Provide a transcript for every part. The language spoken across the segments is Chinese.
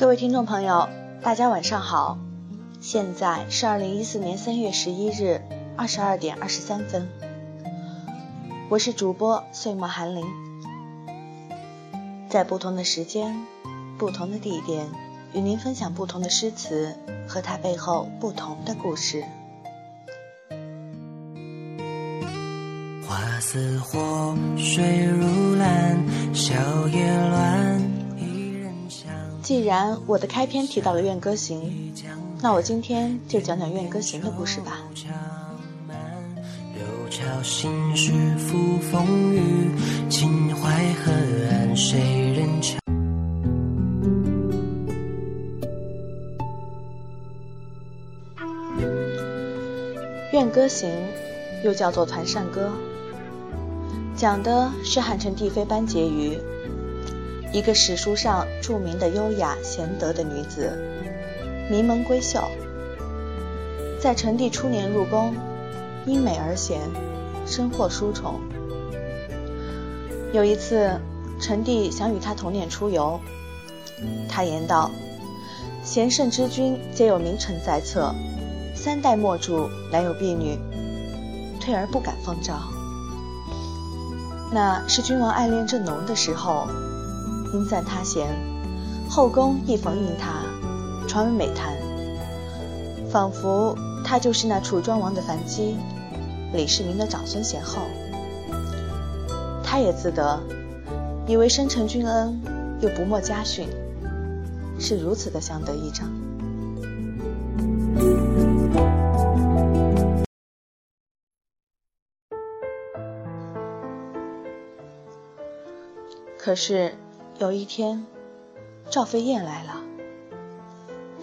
各位听众朋友，大家晚上好，现在是二零一四年三月十一日二十二点二十三分，我是主播岁末寒林，在不同的时间、不同的地点，与您分享不同的诗词和它背后不同的故事。花似火，水如蓝，笑靥乱。既然我的开篇提到了《怨歌行》，那我今天就讲讲《怨歌行》的故事吧。《怨歌行》又叫做《团扇歌》，讲的是汉成帝妃班婕妤。一个史书上著名的优雅贤德的女子，名门闺秀，在成帝初年入宫，因美而贤，深获殊宠。有一次，成帝想与她同年出游，他言道：“贤圣之君皆有名臣在侧，三代末主乃有婢女，退而不敢奉诏。那是君王爱恋正浓的时候。”因赞他贤，后宫亦逢应他，传为美谈。仿佛他就是那楚庄王的樊姬，李世民的长孙贤后。他也自得，以为深承君恩，又不没家训，是如此的相得益彰。可是。有一天，赵飞燕来了，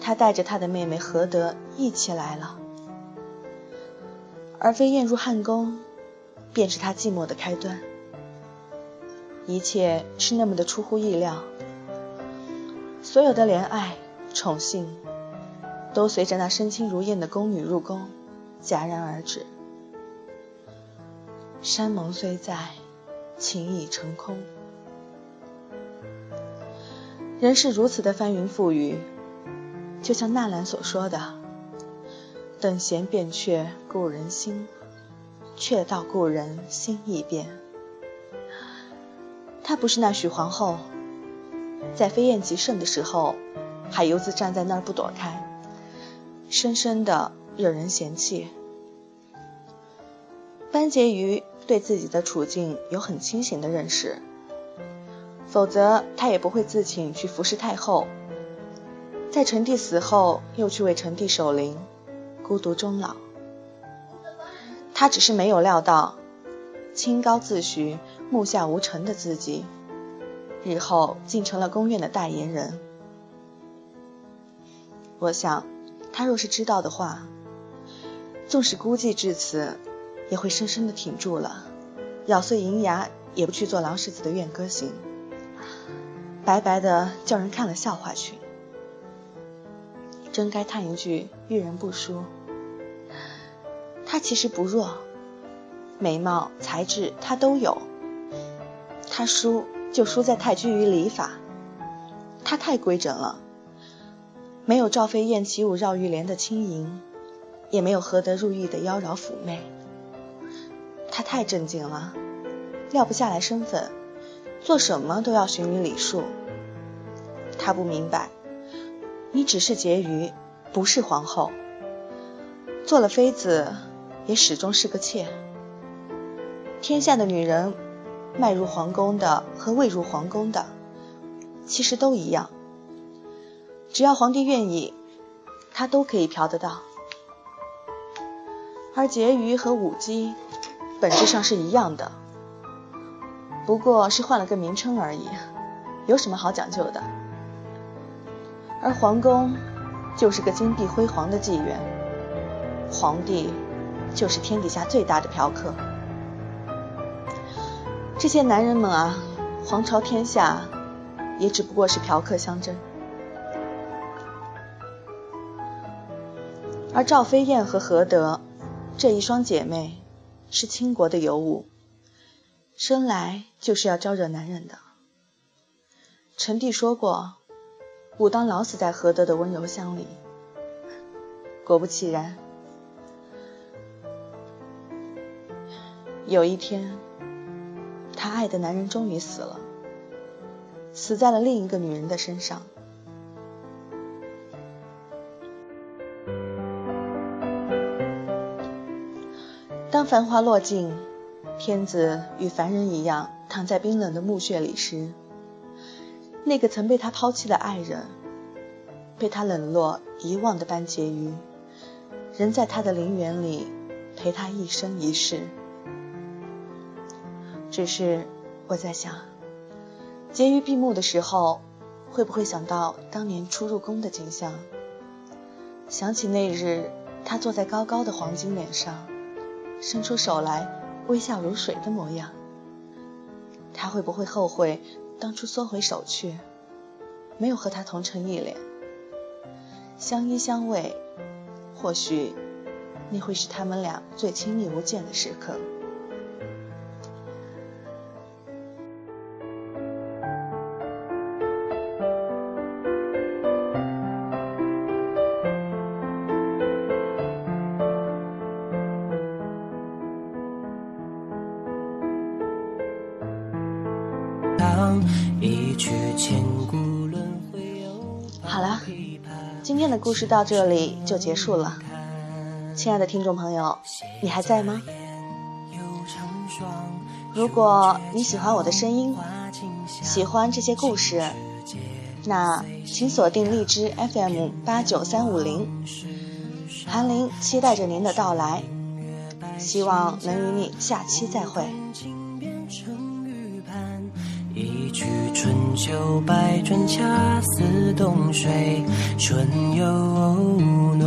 她带着她的妹妹何德一起来了。而飞燕入汉宫，便是她寂寞的开端。一切是那么的出乎意料，所有的怜爱、宠幸，都随着那身轻如燕的宫女入宫，戛然而止。山盟虽在，情已成空。人是如此的翻云覆雨，就像纳兰所说的：“等闲变却故人心，却道故人心易变。”她不是那许皇后，在飞燕极盛的时候，还犹自站在那儿不躲开，深深的惹人嫌弃。班婕妤对自己的处境有很清醒的认识。否则，他也不会自请去服侍太后，在成帝死后又去为成帝守灵，孤独终老。他只是没有料到，清高自诩、目下无尘的自己，日后竟成了宫院的代言人。我想，他若是知道的话，纵使孤寂至此，也会深深的挺住了，咬碎银牙也不去做郎世子的怨歌行。白白的叫人看了笑话去，真该叹一句遇人不淑。他其实不弱，美貌才智他都有，他输就输在太拘于礼法，他太规整了，没有赵飞燕起舞绕玉莲的轻盈，也没有何德入狱的妖娆妩媚，他太正经了，撂不下来身份。做什么都要循于礼数。他不明白，你只是婕妤，不是皇后。做了妃子，也始终是个妾。天下的女人，迈入皇宫的和未入皇宫的，其实都一样。只要皇帝愿意，她都可以嫖得到。而婕妤和舞姬，本质上是一样的。不过是换了个名称而已，有什么好讲究的？而皇宫就是个金碧辉煌的妓院，皇帝就是天底下最大的嫖客。这些男人们啊，皇朝天下也只不过是嫖客相争。而赵飞燕和何德这一双姐妹，是倾国的尤物。生来就是要招惹男人的。陈帝说过：“武当老死在何德的温柔乡里。果不其然，有一天，他爱的男人终于死了，死在了另一个女人的身上。当繁华落尽，天子与凡人一样躺在冰冷的墓穴里时，那个曾被他抛弃的爱人，被他冷落遗忘的班婕妤，仍在他的陵园里陪他一生一世。只是我在想，婕妤闭目的时候，会不会想到当年初入宫的景象？想起那日他坐在高高的黄金脸上。伸出手来，微笑如水的模样。他会不会后悔当初缩回手去，没有和他同乘一脸，相依相偎？或许，那会是他们俩最亲密无间的时刻。好了，今天的故事到这里就结束了。亲爱的听众朋友，你还在吗？如果你喜欢我的声音，喜欢这些故事，那请锁定荔枝 FM 八九三五零，韩林期待着您的到来，希望能与你下期再会。一曲春秋百转，恰似冬水春又暖。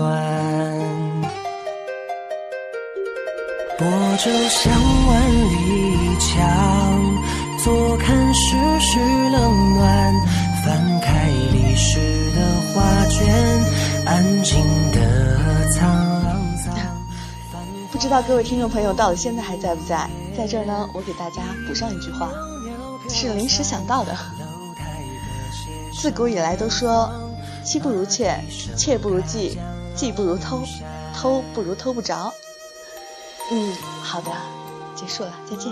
泊舟向万里江，坐看世事冷暖。翻开历史的画卷，安静的沧桑。不知道各位听众朋友到了现在还在不在？在这儿呢，我给大家补上一句话。是临时想到的。自古以来都说，妻不如妾，妾不如妓，妓不如偷，偷不如偷不着。嗯，好的，结束了，再见。